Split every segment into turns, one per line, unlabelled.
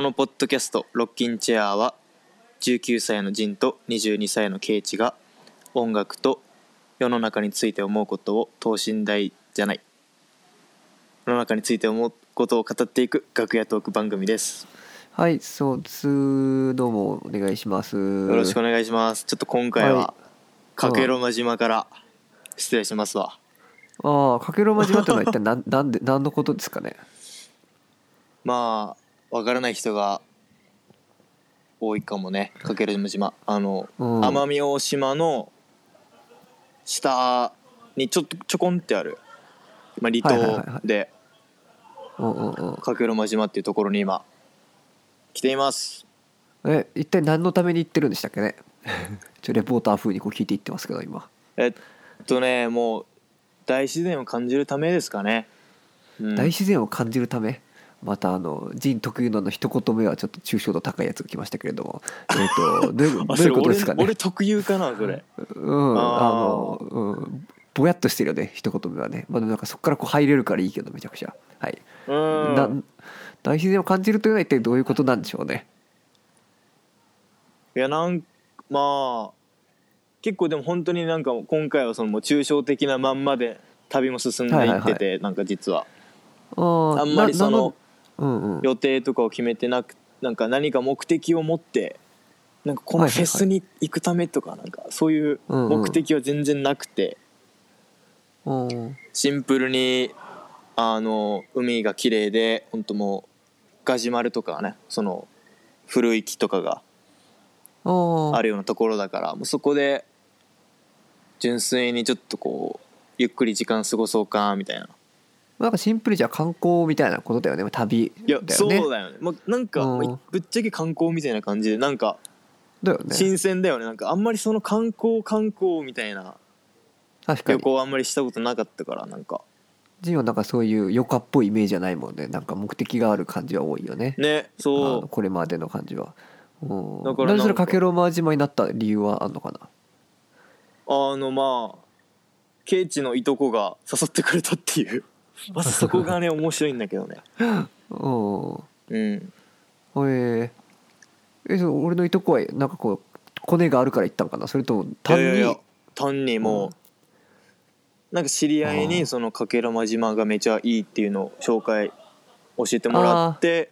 このポッドキャスト「ロッキンチェア」は19歳のジンと22歳のケイチが音楽と世の中について思うことを等身大じゃない世の中について思うことを語っていく楽屋トーク番組です
はい、そうです。どうもお願いします。
よろしくお願いしますちょっと今回
は
はかけろま島から失礼しますわ
ああ、かけろま島ってのは一体なん なんで何のことですかね。
まあわからない人が多いかもね。かけろま島。あの
うん。
奄美大島の下にちょっとちょこんってある、まあ、離島で。かけろま島っていうところに今来ています。
え、一体何のために行ってるんでしたっけね？ちょレポーター風にこう聞いていってますけど今。
えっとねもう大自然を感じるためですかね、うん。
大自然を感じるため？またあのジン特有のあの一言目はちょっと抽象度高いやつが来ましたけれども、えっ、とどういうど
あ
ういうことですかね？
俺俺。特有かなそれ
うん、
あ
の、うん、ぼやっとしてるよね一言目はね。まあなんかそこからこう入れるからいいけどめちゃくちゃ。はい。
うん
な大自然を感じるというのは一体どういうことなんでしょうね？
いやなんまあ結構でも本当になんか今回はそのもう抽象的なまんまで旅も進んでいってて、なんか実は
あ
んまりその、予定とかを決めてなくなんか何か目的を持ってなんかこのフェスに行くためとかなんかそういう目的は全然なくて
うん
シンプルにあの海が綺麗で本当もうガジュマルとかねその古い木とかが
あ
るようなところだからもうそこで純粋にちょっとこうゆっくり時間過ごそうかみたいな
なんかシンプルじゃ観光みたいなことだよね。旅だよね。
そうだよね、まあ、なんか、
うん。
まあぶっちゃけ観光みたいな感じでなんか
だよね。
新鮮だよね。なんかあんまりその観光観光みたいな旅
確かに。
行あんまりしたことなかったからなんか。
ジンはなんかそういう余暇っぽいイメージじゃないもんね。なんか目的がある感じは多いよね。
ね
あ
そ
のこれまでの感じは。うん。
だからなんか
なぜそれかけろま島になった理由はあんのかな？
うあのまあケイチのいとこが誘ってくれたっていう まずそこがね面白いんだけどね。
うん。
うん。
えー、え俺のいとこはなんかこうコネがあるから行ったんかな？それとも単に？
いやいや単にもう、
うん。
なんか知り合いにそのかけらま島がめちゃいいっていうのを紹介教えてもらって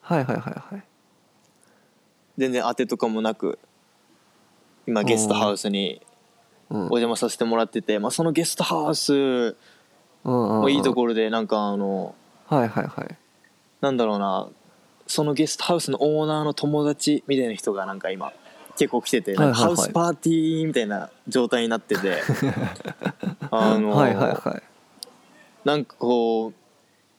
はいはいはいはい。
全然当てとかもなく今ゲストハウスに
うん。
お邪魔させてもらってて、まあ、そのゲストハウス
うんうんうん。
もいいところでなんかあの
はいはいはい。
なんだろうなそのゲストハウスのオーナーの友達みたいな人がなんか今結構来ててハウスパーティーみたいな状態になってて あの
はいはいはい。
なんかこう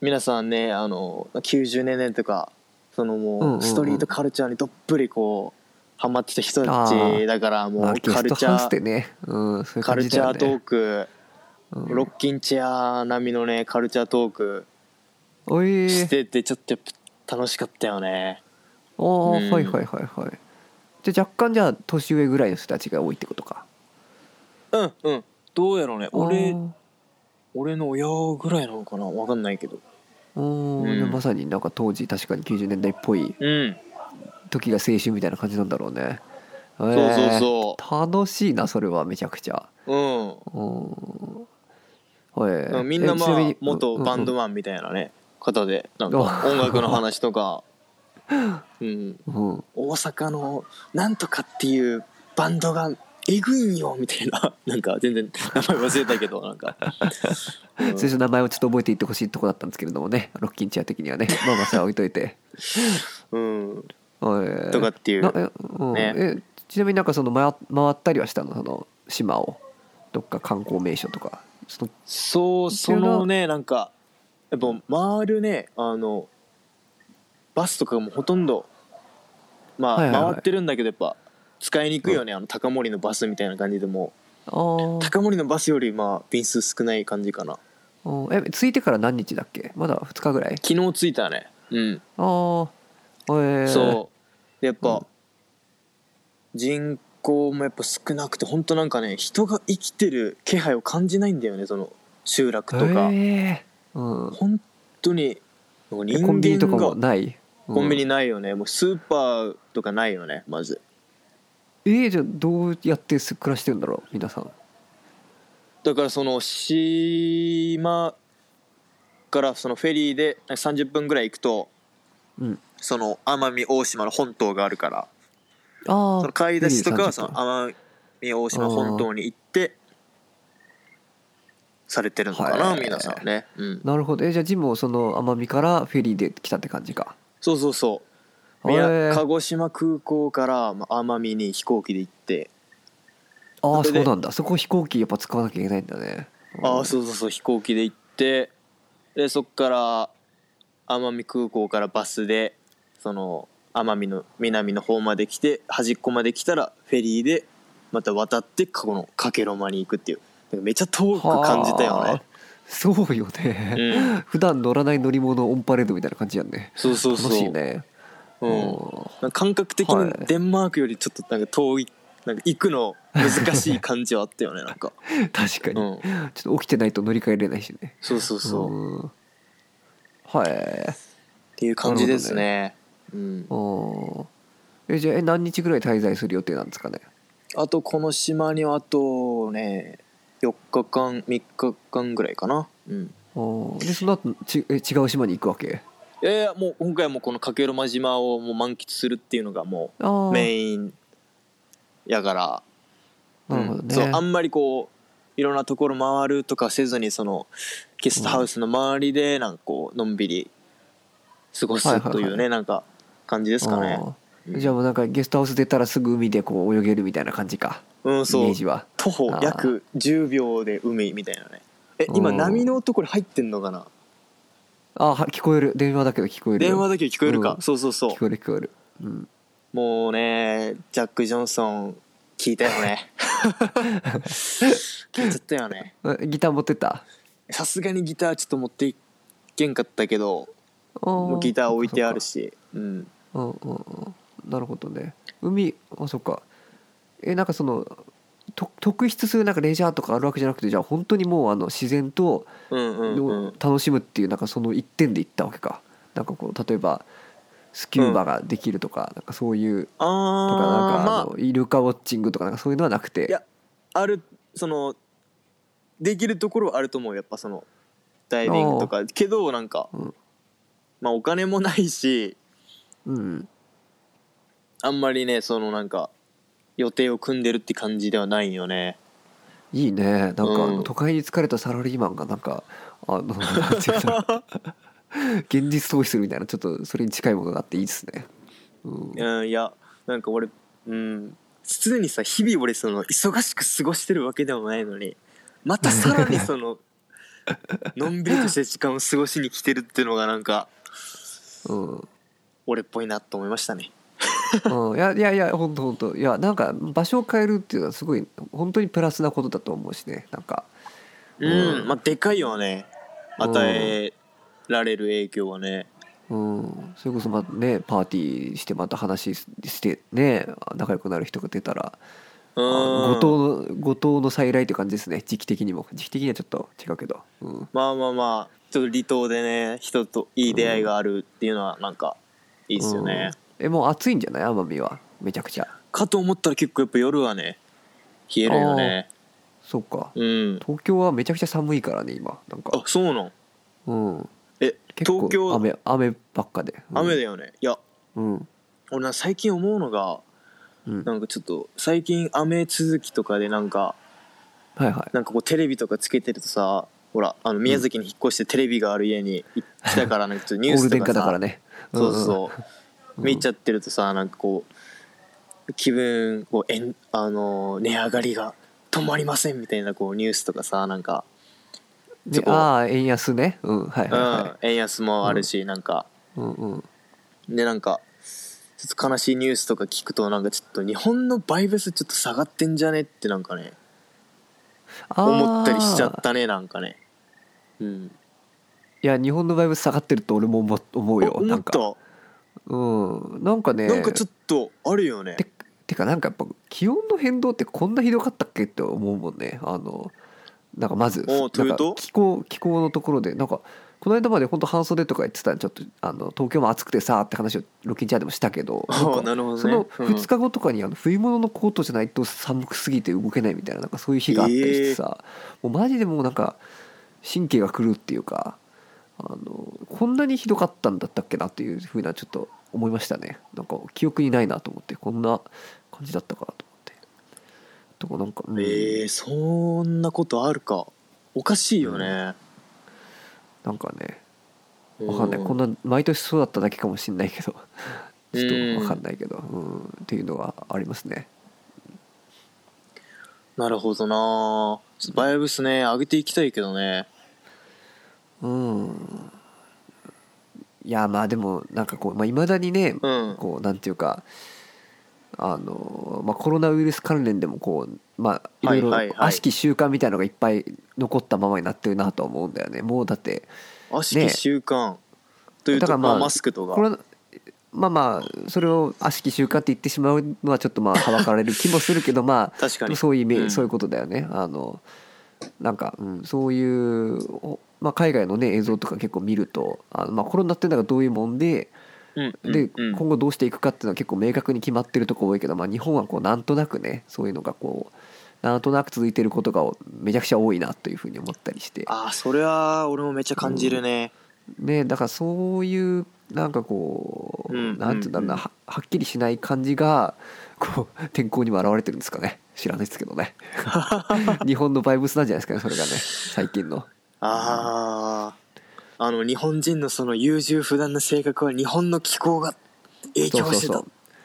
皆さんねあの90年代とかそのもうストリートカルチャーにどっぷりこうハマってた人た
あ
ち
ー。
だからも
まあ
うカルチャー
ね、うん、
カルチャートーク
うん。
ロッキンチェア並みのねカルチャートーク
おい。
しててちょっとやっぱ楽しかったよね。
ああ、
うん。
はいはいはいはい。じゃあ若干じゃあ年上ぐらいの人たちが多いってことか。
うんうん。どうやろうね。俺俺の親ぐらいなのかな。分かんないけど。うん。
でまさになんか当時確かに90年代っぽい
うん。
時が青春みたいな感じなんだろうね。そう
そうそう。そう
楽しいなそれはめちゃくちゃ。
うん。
うんはい。
みんなまあ元バンド
マ
マンみたいなね方でなんか
お。
音楽の話とか、うん、大阪のなんとかっていうバンドがえぐいんよみたいな。なんか全然名前忘れたけどなんか、うん。
最初名前をちょっと覚えていってほしいとこだったんですけれどもねロッキンチェア的にはね。まあまあそれは置いといて。
うん、
はい。
とかっていう。ね。
えちなみになんかその回回ったりはしたの？その島を。どっか観光名所とかその
そうそのねなんかやっぱ回るねあのバスとかもほとんどまあ、
はいはいはい。
回ってるんだけどやっぱ使いにくいよね、あの高森のバスみたいな感じでも。高森のバスよりまあ便数少ない感じかな。
うんえ着いてから何日だっけ？まだ2日ぐらい？
昨日着いたね。うん、
ああえー、
そう。でやっぱ、
うん。
人口もやっぱ少なくて本当なんかね人が生きてる気配を感じないんだよねその集落とか、
へえうん。
本当になんか
えコンビニとかもない？
コンビニないよね。もうスーパーとかないよねまず。
えー、じゃあどうやってす暮らしてるんだろう皆さん。
だからその島からそのフェリーで30分ぐらい行くと
うん。
その奄美大島の本島があるから。
あ
そ
あ
の買い出しとかは
30
その
分
奄美大島本島に行ってされてるのかな
はい。
皆さんね、うん、
なるほど。えじゃあジムもその奄美からフェリーで来たって感じか。
そうそうそう。鹿児島空港からまあ奄美に飛行機で行って。
ああ
そ
うなんだ。そこ飛行機やっぱ使わなきゃいけないんだね。
ああそうそうそう飛行機で行ってでそっから奄美空港からバスでその奄美の南の方まで来て端っこまで来たらフェリーでまた渡ってこの加計呂麻に行くっていう。めっちゃ遠く感じたよね。
はあそうよね、
うん。
普段乗らない乗り物オンパレードみたいな感じやんね。
そうそうそう。
楽しいね。
うん。
うん
感覚的に
はい。
デンマークよりちょっとなんか遠いなんか行くの難しい感じはあったよねなんか。
確かに、
うん。
ちょっと起きてないと乗り換えれないしね。
そうそうそう、っ
うん。はい。
ていう感じですねうん。
うん。えじゃあえ何日ぐらい滞在する予定なんですかね？
あとこの島にはあとね4日間3日間ぐらいかな。うん。
うんでその後ちえ違う島に行くわけ？
いやいやもう今回はもうこの加計呂麻島をもう満喫するっていうのがも
あー。
うメインやから。
なるほどね、
うんそうあんまりこういろんなところ回るとかせずにそのゲストハウスの周りでなんかこうのんびり過ごす
はいはいはい
というねなんか感じですかね。
あー。じゃあもうなんかゲストハウス出たらすぐ海でこう泳げるみたいな感じか。イ
うんそう。
メージは。
徒歩約10秒で海みたいなね。え今
うん。
波のところ入ってんのかな？
あは聞こえる。電話だけど聞こえる。よ
電話だけ聞こえるか、
うん。
そうそうそう。
聞こえる聞こえる。うん。
もうねジャック・ジョンソン聞いたよね。聞いちゃったよね。
えギター持ってった？
さすがにギターちょっと持っていけんかったけどもうギター置いてあるし。うん
うんうんうん。なるほどね。海あそっか。えなんかそのと特筆するなんかレジャーとかあるわけじゃなくてじゃあ本当にもうあの自然と
うんうんうん。
楽しむっていうなんかその一点で行ったわけか。なんかこう例えばスキューバができるとか,、なんかそういうとかなんか
あ
あ。のイルカウォッチングとかなんかそういうのはなくて。
いやあるそのできるところはあると思う。やっぱそのダイビングとか。けどなんか、
うん。
まあお金もないし
うん。
あんまりねそのなんか予定を組んでるって感じではないよね。
いいね。なんか
うん。
都会に疲れたサラリーマンがなんかあのなんていうの現実逃避するみたいなちょっとそれに近いものがあっていいですね、うん。
うんいやなんか俺うん。常にさ日々俺その忙しく過ごしてるわけでもないのにまたさらに そののんびりとした時間を過ごしに来てるっていうのがなんか
うん
俺っぽいなと思いましたね。
うん、いやいやいや本当本当いやなんか場所を変えるっていうのはすごい本当にプラスなことだと思うしね。なんか。
うん、
うん。
まあでかいよね。与えられる影響はね。
うん。それこそまあねパーティーしてまた話してね仲良くなる人が出たら
うん。
あ後藤の後藤の再来って感じですね。時期的にも。時期的にはちょっと違うけど、うん、
まあまあまあ。ちょっと離島でね人といい出会いがあるっていうのはなんかいいっすよね、
うん。えもう暑いんじゃない？奄美は。めちゃくちゃ。
かと思ったら結構やっぱ夜はね冷えるよね。
そっか。
うん。
東京はめちゃくちゃ寒いからね今。なんか。
あそうなん？
うん。
え
結構
東京雨
雨雨ばっかで、うん。
だよね。いや。
うん。
俺な最近思うのが
うん。
なんかちょっと最近雨続きとかでなんか
はいはい。
なんかこうテレビとかつけてるとさほらあの宮崎に引っ越してテレビがある家に来たからなんかちょっとニュ
オール電
ースとかさ
化だからね
そうそう、
うん
見ちゃってるとさなんかこう気分こうえんあの値上がりが止まりませんみたいなこうニュースとかさなんか、
ああ円安ね。うんはいはいは
うん、円安もあるし、なんか。
いうんうん。
でなんかちょっと悲しいニュースとか聞くとなんかちょっと日本のバイブスちょっと下がってんじゃねってなんかね思ったりしちゃったねなんかね。うん
いや日本のバイブス下がってると俺も思思うよなんか。
た。
うん。なんかね
なんかちょっとあるよね。
ててかなんかやっぱ気温の変動ってこんなひどかったっけって思うもんね。あのなんかまずなんか気候気候のところでなんか今この間まで本当半袖とか言ってたらちょっとあの東京も暑くてさって話をロッキンチャーでもしたけどその
うん。
2日後とかにあの冬物のコートじゃないと寒くすぎて動けないみたいななんかそういう日があったりしてさ、もうマジでもうなんか神経が狂うっていうかあのこんなにひどかったんだったっけなっていうふうなちょっと思いましたね。なんか記憶にないなと思ってこんな感じだったかなと思って。とかなんか、うん。
えー、そんなことあるか。おかしいよね、
なんかね
う
わかんない。こんな毎年そうだっただけかもしんないけど。
う ん
ちょっとわかんないけど、うん、っていうのはありますね。
なるほどな。ちょっとバイブスね上げていきたいけどね
うん。いやまあでもなんかこういまあ、未だにね、
うん。
こうなんていうかあの、まあ、コロナウイルス関連でもこうまあいろいろ
はいはいはい。
悪しき習慣みたいのがいっぱい残ったままになってるなとは思うんだよね。もうだって
悪しき習慣。というと、
だからまあ
まあ、マスクとか。
コロナまあまあそれを悪しき習慣って言ってしまうのはちょっとまあはばかられる気もするけどまあ
確かに。
そういうイメージ、
うん。
そういうことだよね。あのなんか、うん、そういう、おまあ、海外のね映像とか結構見るとあの、まあ、コロナっていうのがどういうもんで
うんうん
で
うん。
今後どうしていくかっていうのは結構明確に決まってるとこ多いけど、まあ、日本はこうなんとなくねそういうのがこうなんとなく続いてることがめちゃくちゃ多いなというふうに思ったりして。
ああそれは俺もめっちゃ感じるね、
ねだからそういうなんかこう、
うん
なんていうんだろうな、
うん。
ははっきりしない感じがこう天候にも現れてるんですかね。知らないですけどね。日本のバイブスなんじゃないですかねそれがね最近の
あああの日本人のその優柔不断な性格は日本の気候が影響してた。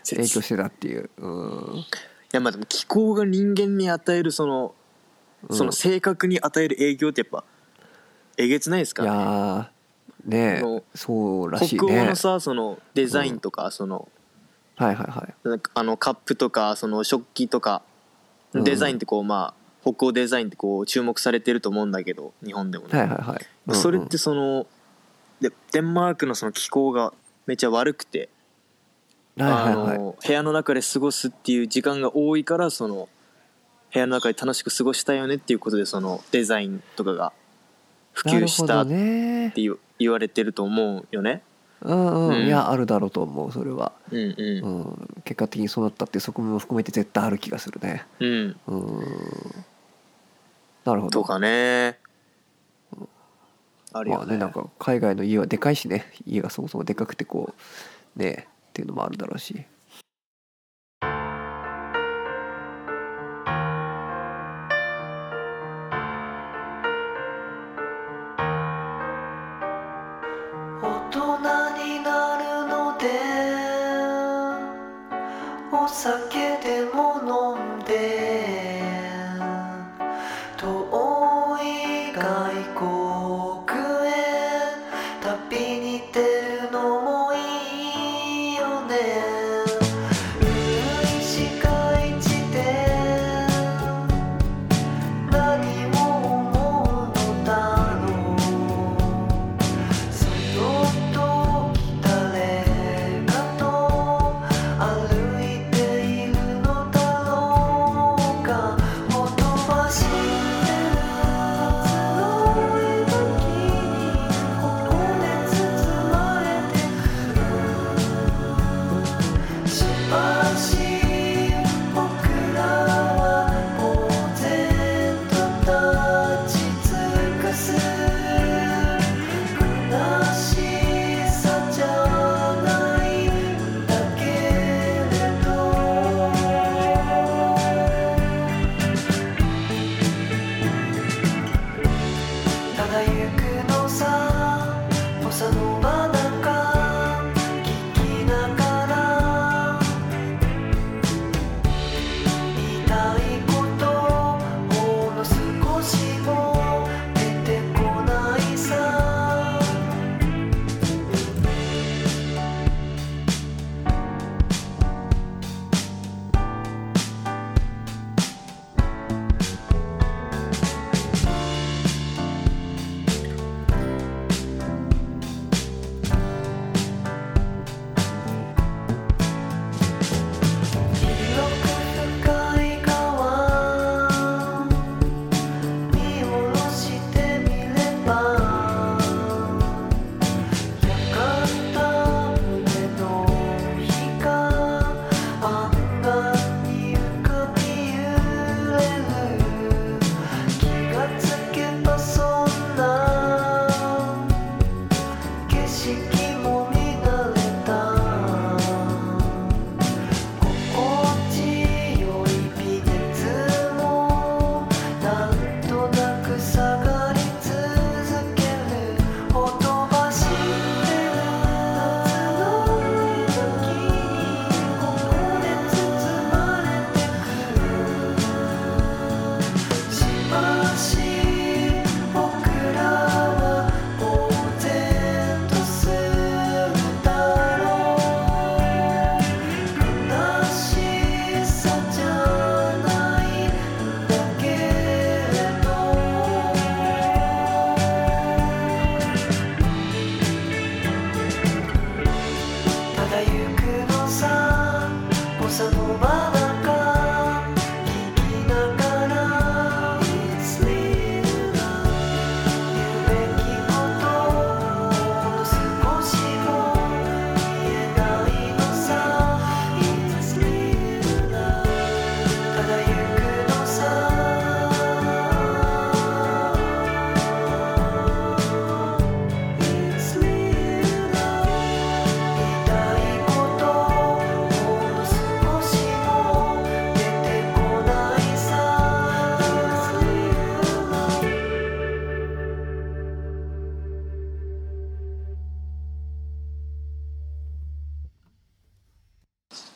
影響してたっていう。うん。
いやまあでも気候が人間に与えるその
うん。
その性格に与える影響ってやっぱえげつないですか
いや
らね
え。そうらしい
北欧
ね
のさそのデザインとかその
はいはいはい。
あのカップとかその食器とか
うん
デザインってこうまあ北欧デザインってこう注目されてると思うんだけど日本でもね。
はいはいはい。うんうん。
それってそのでデンマークのその気候がめっちゃ悪くて
はいはい
あ
はい。
の部屋の中で過ごすっていう時間が多いからその部屋の中で楽しく過ごしたいよねっていうことでそのデザインとかが普及したって言われてると思うよね。
うんうん、
うん。
いやあるだろうと思うそれは、
うんう
うん、結果的にそうなったっていう側面も含めて絶対ある気がするね。
ん。うん。
うんなるほど
とかね。あるよね。
まあねなんか海外の家はでかいしね家がそもそもでかくてこうねっていうのもあるだろうし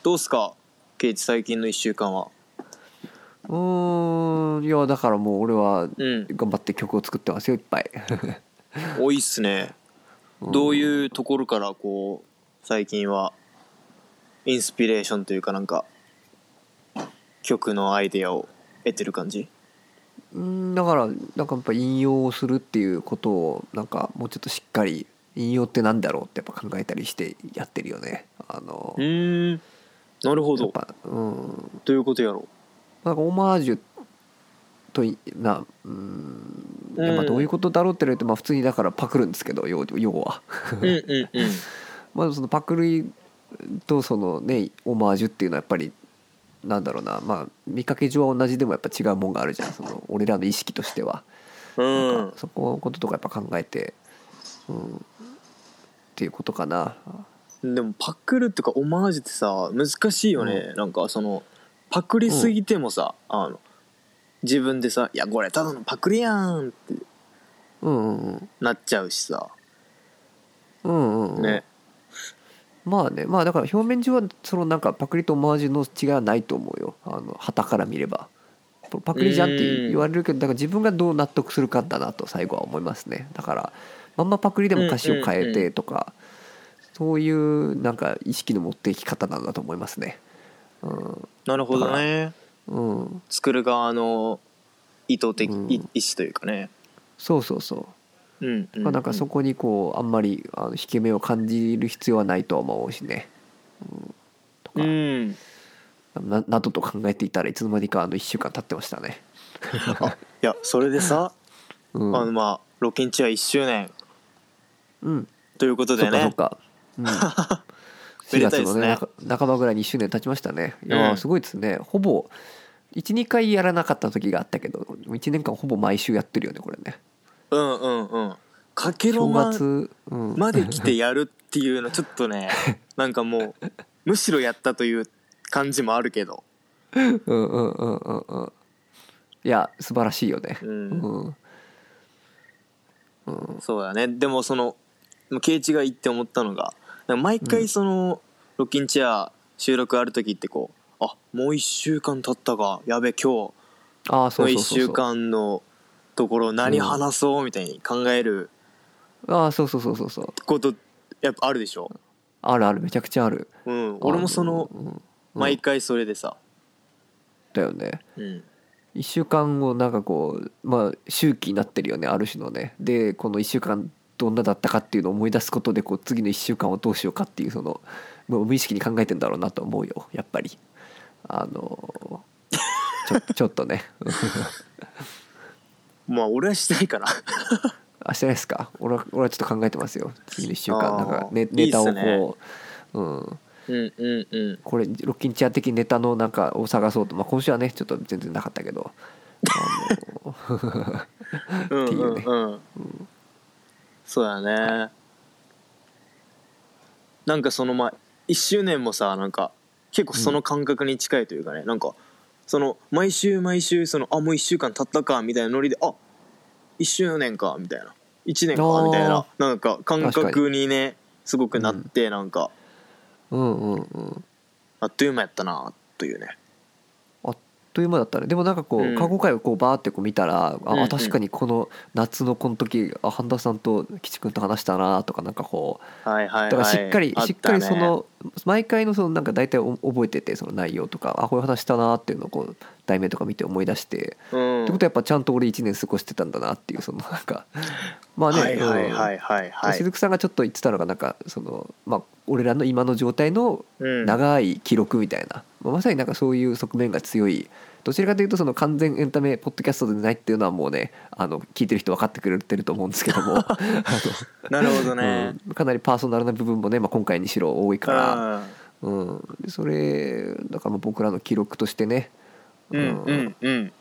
どうすか？ケイチ最近の1週間は。
うーんいやだからもう俺は
うん。
頑張って曲を作ってますよいっぱい。
多いっすね。どういうところからこう最近はインスピレーションというかなんか曲のアイデアを得てる感じ？
うんだからなんかやっぱ引用をするっていうことをなんかもうちょっとしっかり引用ってなんだろうってやっぱ考えたりしてやってるよね。あの
うーんなるほど。
やっぱうん。
どういうことやろ
なんかオマージュといなうん。まあ
うん。
どういうことだろうって言われるとまあ普通にだからパクるんですけど要要は。
ううんうんうん。
まあそのパクリとそのねオマージュっていうのはやっぱりなんだろうな。まあ見かけ上は同じでもやっぱ違うもんがあるじゃん。その俺らの意識としては、
うん。
そこのこととかやっぱ考えて、うん、っていうことかな
でもパクるっていうかオマージュってさ難しいよね、なんかそのパクりすぎてもさ、あの自分でさ「いやこれただのパクリやん」って
うんうんうん。
なっちゃうしさ。
うんうんうん。
ね。
まあね。まあだから表面上はそのなんかパクリとオマージュの違いはないと思うよ。あの旗から見れば。パクリじゃんって言われるけどだから自分がどう納得するかだなと最後は思いますね。だからまんまパクリでも歌詞を変えてとかそういうなんか意識の持っていき方なんだと思いますね。うん。
なるほどね。
うん。
作る側の意図的、
うん。
い意思というかね。
そうそうそう。
うんうん、
まあなんかそこにこうあんまりあの引け目を感じる必要はないとは思うしね、うん、とか、
うん。
ななどと考えていたらいつの間にかあの1週間経ってましたね。
あいやそれでさ、
うん、
あのまあロケンチは1周年。
うん、
ということ
そ
でね。
っかそっか。うん、
め
4
でた
月のね
ね
中半ばぐらいに1周年経ちましたね。いやー
うん
すごいですね。ほぼ12回やらなかった時があったけど1年間ほぼ毎週やってるよねこれね。
うんうんうんかけろ
正
ま
月、うん、
まで来てやるっていうのちょっとね なんかもうむしろやったという感じもあるけど
うんうんうんうんうん。いや素晴らしいよね。
うん
うんうん
そうだねでもそのケイチが言って思ったのが毎回その、ロッキンチェア収録ある時ってこうあもう1週間経ったかやべ今日の1
そうそうそうそう。
週間のところ何話そうみたいに考える
ああそうそうそうそうそう。
ことやっぱあるでしょ、
あるあるめちゃくちゃある。
うん、俺もその毎回それでさ、
だよね。
うん、
1週間後なんかこうまあ周期になってるよねある種のね。でこの1週間どんなだったかっていうのを思い出すことでこう次の1週間をどうしようかっていうそのもう無意識に考えてんだろうなと思うよやっぱり。あのちょ ちょっとね。
まあ俺はしないかな。
あしてないですか？俺は俺はちょっと考えてますよ。次の1週間なんかネネタを
っすね。
こううん。
うんうんうん。
これロッキンチェア的ネタのなんかを探そうと、まあ、今週はねちょっと全然なかったけど。あの
うん
っていうね。
うんうんそうだね。なんかそのまあ1周年もさなんか結構その感覚に近いというかね、なんかその毎週毎週そのあもう1週間経ったかみたいなノリであ1周年かみたいな。1年かみたいななんか感覚にねすごくなってなんか
うん。うんうん。
あっという間やったなというね
という間だったね。でもなんかこう、
うん。
過去回をこうバーってこう見たらあ、
うんうん。
確かにこの夏のこの時あ半田さんと岸君と話したなとかなんかこう
はいはいはい。
だからしっかり、
あたね。
しっかりその毎回のそのなんか大体お覚えててその内容とかあこういう話したなっていうのをこう題名とか見て思い出して、
うん。
ってことはやっぱちゃんと俺1年過ごしてたんだなっていうそのなんか まあね、
はいはいはいはいはい。
雫さんがちょっと言ってたのがなんかその、まあ、俺らの今の状態の
うん。
長い記録みたいな、まあまさになんかそういう側面が強いどちらかというとその完全エンタメポッドキャストでないっていうのはもうねあの聞いてる人分かってくれてると思うんですけども。あ
なるほど
の、
ね。
うん。かなりパーソナルな部分もね、まあ、今回にしろ多いから、
うん
それだからまあ僕らの記録としてね、
うんうんうん。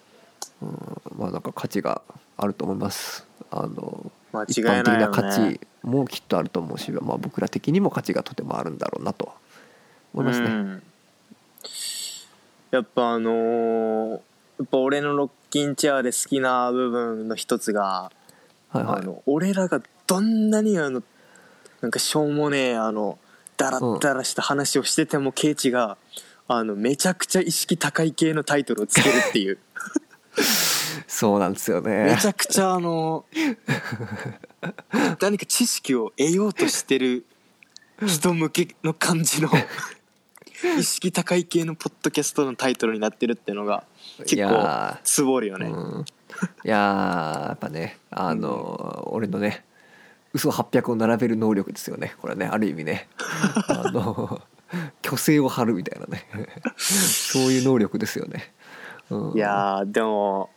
まあなんか価値があると思います。あの
間違
一
いないよね。
般的な価値もきっとあると思うし、まあ、僕ら的にも価値がとてもあるんだろうなと思いますね。
うんやっぱあのーやっぱ俺のロッキンチェアで好きな部分の一つが、
はいはい。
あの俺らがどんなにあのなんかしょうもねえあのダラッダラした話をしててもケイチがあのめちゃくちゃ意識高い系のタイトルをつけるっていう。
そうなんですよ
め
ね
ちゃくちゃあの 何か知識を得ようとしてる人向けの感じの 意識高い系のポッドキャストのタイトルになってるっていうのが結
いや
構
ー
つぼるよね、
うん、いやーやっぱねあの、俺のね嘘800を並べる能力ですよね。これねある意味ね。あの 虚勢を張るみたいなね。そういう能力ですよね、うん、
いやーでも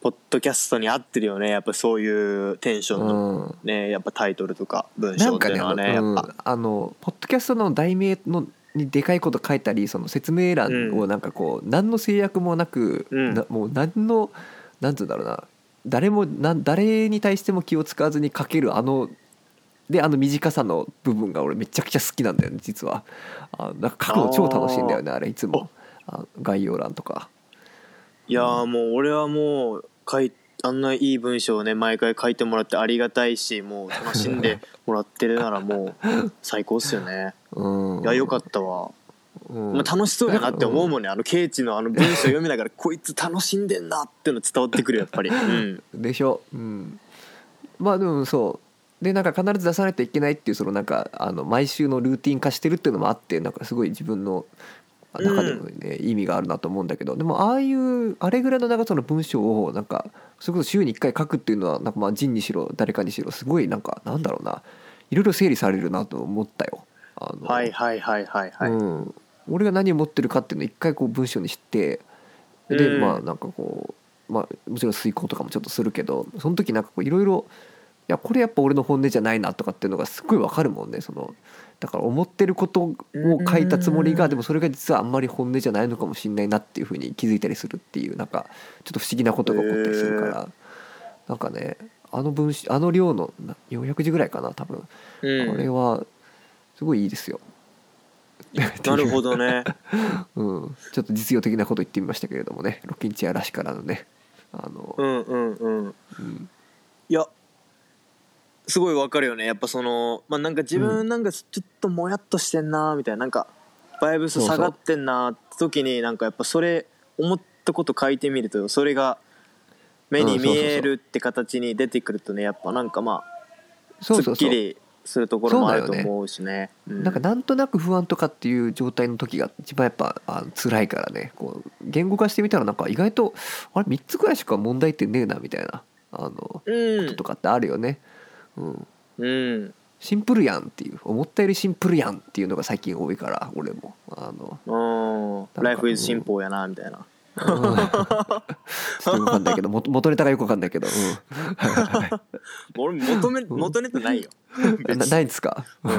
ポッドキャストに合ってるよね。やっぱそういうテンションの、
うん。
ねやっぱタイトルとか文章っていうのはね
あの,、
やっぱ。
あのポッドキャストの題名のにでかいこと書いたりその説明欄をなんかこう何の制約もなく、
うん。
なもう何のなんつうんだろうな。誰もなん誰に対しても気を使わずに書けるあのであの短さの部分が俺めちゃくちゃ好きなんだよね実は。あなんか書くの超楽しいんだよねあれいつも。あ概要欄とか。
いやーもう俺はもう書いあんないい文章をね毎回書いてもらってありがたいしもう楽しんでもらってるならもう最高っすよね。
うん。
いやよかったわ、
うん。
まあ、楽しそうやなって思うもんね。あのケイチのあの文章読みながら こいつ楽しんでんなっての伝わってくるやっぱり。うん。
でしょ？うん。まあでもそう。でなんか必ず出さないといけないっていうそのなんかあの毎週のルーティン化してるっていうのもあってなんかすごい自分の中でもね、意味があるなと思うんだけどでもああいうあれぐらいの長さの文章をなんかそれこそ週に1回書くっていうのはなんかまあ仁にしろ誰かにしろすごいなんかなんだろうな。いろいろ整理されるなと思ったよ。あの
はいはいはいはいはい、
うん、俺が何を持ってるかっていうのを一回こう文章にしてで、
うん。
まあなんかこう、まあ、もちろん遂行とかもちょっとするけどその時なんかこういろいろいやこれやっぱ俺の本音じゃないなとかっていうのがすっごいわかるもんね。そのだから思ってることを書いたつもり
うん
がでもそれが実はあんまり本音じゃないのかもしれないなっていうふうに気づいたりするっていうなんかちょっと不思議なことが起こったりするから、なんかねあの文章あの量のな400字ぐらいかな多分、
うん。
あれはすごいいいですよ。
なるほどね。
うん、ちょっと実用的なこと言ってみましたけれどもね。ロッキンチェアらしからのね。あの、
うんうんうん。
うん。
いやすごいわかるよね。やっぱそのまあなんか自分なんかちょっともやっとしてんなみたいななんかバイブス下がってんなって時になんかやっぱそれ思ったこと書いてみるとそれが目に見えるって形に出てくるとねやっぱなんかまあすっきりするところもあると思うしね。うん。
なんかなんとなく不安とかっていう状態の時が一番やっぱあの辛いからね。こう言語化してみたらなんか意外とあれ3つぐらいしか問題点ねえなみたいなあのこ
うん。
ととかってあるよね、うん、
うん。
シンプルやんっていう思ったよりシンプルやんっていうのが最近多いから俺も。あの。
うんライフイズ進歩やなみたいな。
うん。ちょっとよくわかんないけど元元ネタがよくわかんないけど、うん。
俺求め求めてないよ。別
な
に。
ないんですか、
うん。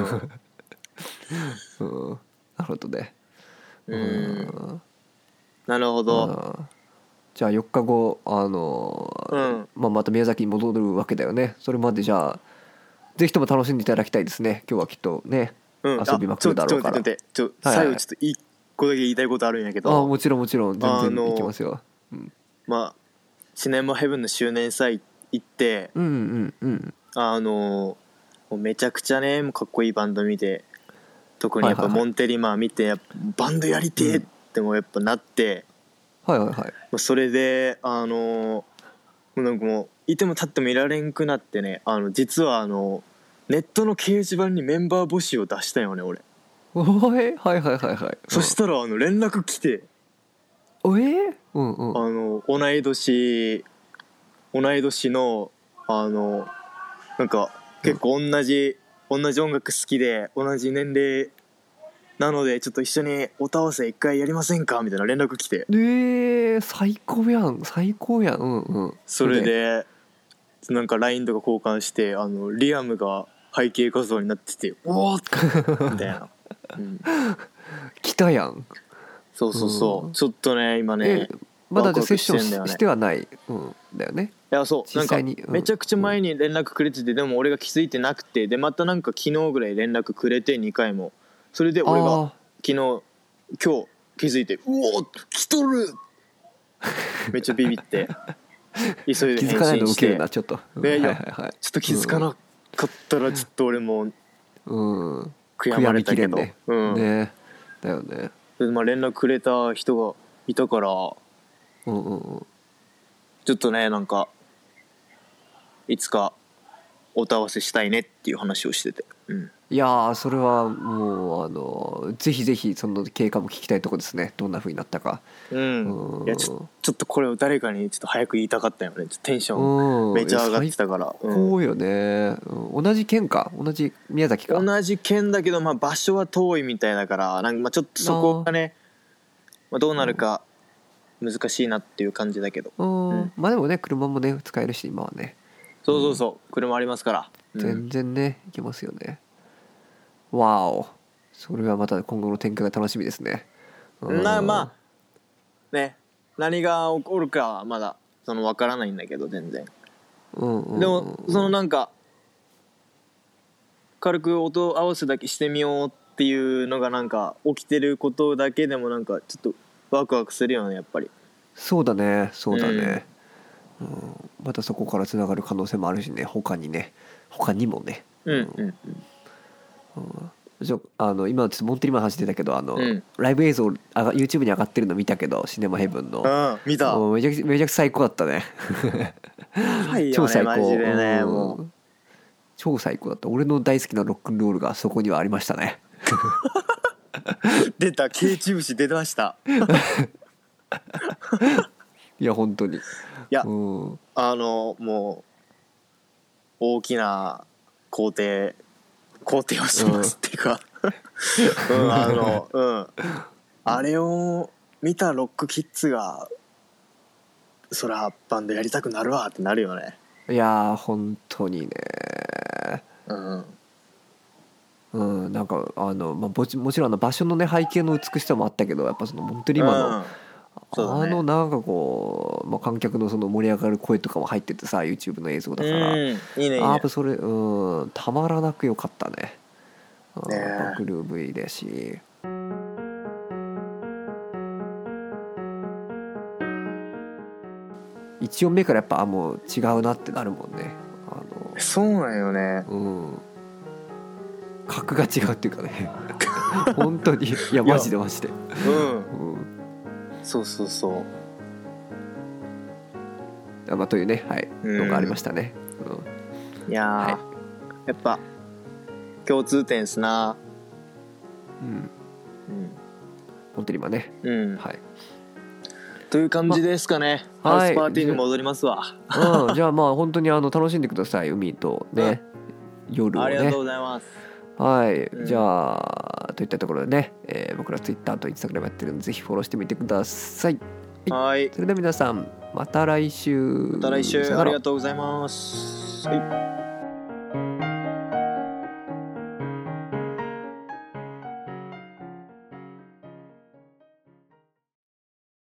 うん、なるほどね。
うん。なるほど。
うんじゃあ4日後あの、
うん。
まあ、また宮崎に戻るわけだよね。それまでじゃあぜひとも楽しんでいただきたいですね。今日はきっとね
うん。
遊びまくるだろうから。
あちょ最後ちょっと一個だけ言いたいことあるんやけ
あ
ど
もちろんもちろん全然いきますよ、うん、
まあシネマヘブンの周年祭行って
うんうんうん。
あのめちゃくちゃねかっこいいバンド見て特にやっぱモンテリマー見てバンドやりてえってもやっぱなって、
はいはいはい。
それであのもうなんかもういても立ってもいられんくなってねあの実はあのネットの掲示板にメンバー募集を出したよね俺、
おえはいはいはいはい。
そしたらあの連絡来て。
おえ？うんうん。
あの同い年同い年のあのなんか結構同じ、同じ音楽好きで同じ年齢なのでちょっと一緒に音合わせ一回やりませんか？みたいな連絡来て。
えー、最高やん。最高やん。うんうん。
それでなんか LINE とか交換してあのリアムが背景画像になってて「おお!」みたいな、うん、
来たやん。
そうそうそう、
うん。
ちょっとね今ね
えまだじゃセッション
ね
してはない、うん、だよね
いやそう。なんかめちゃくちゃ前に連絡くれててでも俺が気づいてなくてでまたなんか昨日ぐらい連絡くれて2回もそれで俺が
あ
昨日今日気づいて「うお来とる! 」めっちゃビビって。急い
ー
で
気づかないのなちょっと、うんはいはいはい。
ちょっと気づかなかったらちょっと俺もう
うん。
悔やまれたけど、
悔やみき
うん。
ね。だよね。
でまあ、連絡くれた人がいたから
うんうんうん。
ちょっとねなんかいつかおた合わせしたいねっていう話をしてて、うん、
いやーそれはもうあのぜひぜひその経過も聞きたいとこですね。どんな風になったか。
うん。
うん。
いやちょちょっとこれを誰かにちょっと早く言いたかったよね。ちょっとテンション
うん。
めちゃ上がってたから、
最
うん。
高よね、うん。同じ県か？同じ宮崎か？
同じ県だけど、まあ、場所は遠いみたいだからなんかまあちょっとそこがねまあ、どうなるか難しいなっていう感じだけど、
うん、
うん。
まあでもね車もね使えるし今はね
そうそうそう。車ありますから、うん。
全然ねいけますよね。わお。それはまた今後の展開が楽しみですね。うん。
なまあね。何が起こるかはまだその分からないんだけど全然。
うんうんうん。
でもそのなんか軽く音合わせだけしてみようっていうのがなんか起きてることだけでもなんかちょっとワクワクするよねやっぱり。
そうだねそうだね、うんまたそこからつながる可能性もあるしね。他にね。他にもね。
うん
あの今ちょっとモンテリマン話してたけどあの、
うん。
ライブ映像上が YouTube に上がってるの見たけどシネマヘブンの。
うんうん見た。
もうめちゃくちゃめちゃくちゃ最高だったね。
はいよ
超最高。
ね
う超最高だった。俺の大好きなロックンロールがそこにはありましたね。
出た。ケイチ節出ました。
いや本当に。
いや
うん。
あのもう大きな肯定肯定をしますっていうか、うん、あのうん。あれを見たロックキッズがそらバンドやりたくなるわってなるよね。
いやー本当にね。
うん。
うんなんかあの、まあ、もちもちろんあの場所のね背景の美しさもあったけどやっぱそのモンテリマの、あのなんかこう、まあ、観客のその盛り上がる声とかも入っててさ YouTube の映像だから、
うんいいねいいね。
あやっぱそれうんたまらなく良かったね。うん
ねえ。
やっぱグルーブいいだし。1音目からやっぱあもう違うなってなるもんね。あの
そうなんよね。
うん。格が違うっていうかね。本当に。いやマジでマジで、
うん。
うん
そうそうそう。
あまあ、というねはい。
うん。
のがありましたね、うん。
いやー、
はい。
やっぱ共通点っすな。
うん、本当に今ね。
うん、うん
はい、
という感じですかね、
まはい。
ハウスパーティーに戻りますわ、
うん、じゃあまあ本当にあの楽しんでください海とね、夜をね。
ありがとうございます
はい、
うん。
じゃあといったところでね、えー僕ら Twitter と Instagram やってるんでぜひフォローしてみてください。
はい。
それでは皆さんまた来週。
また来週。ありがとうございます。はい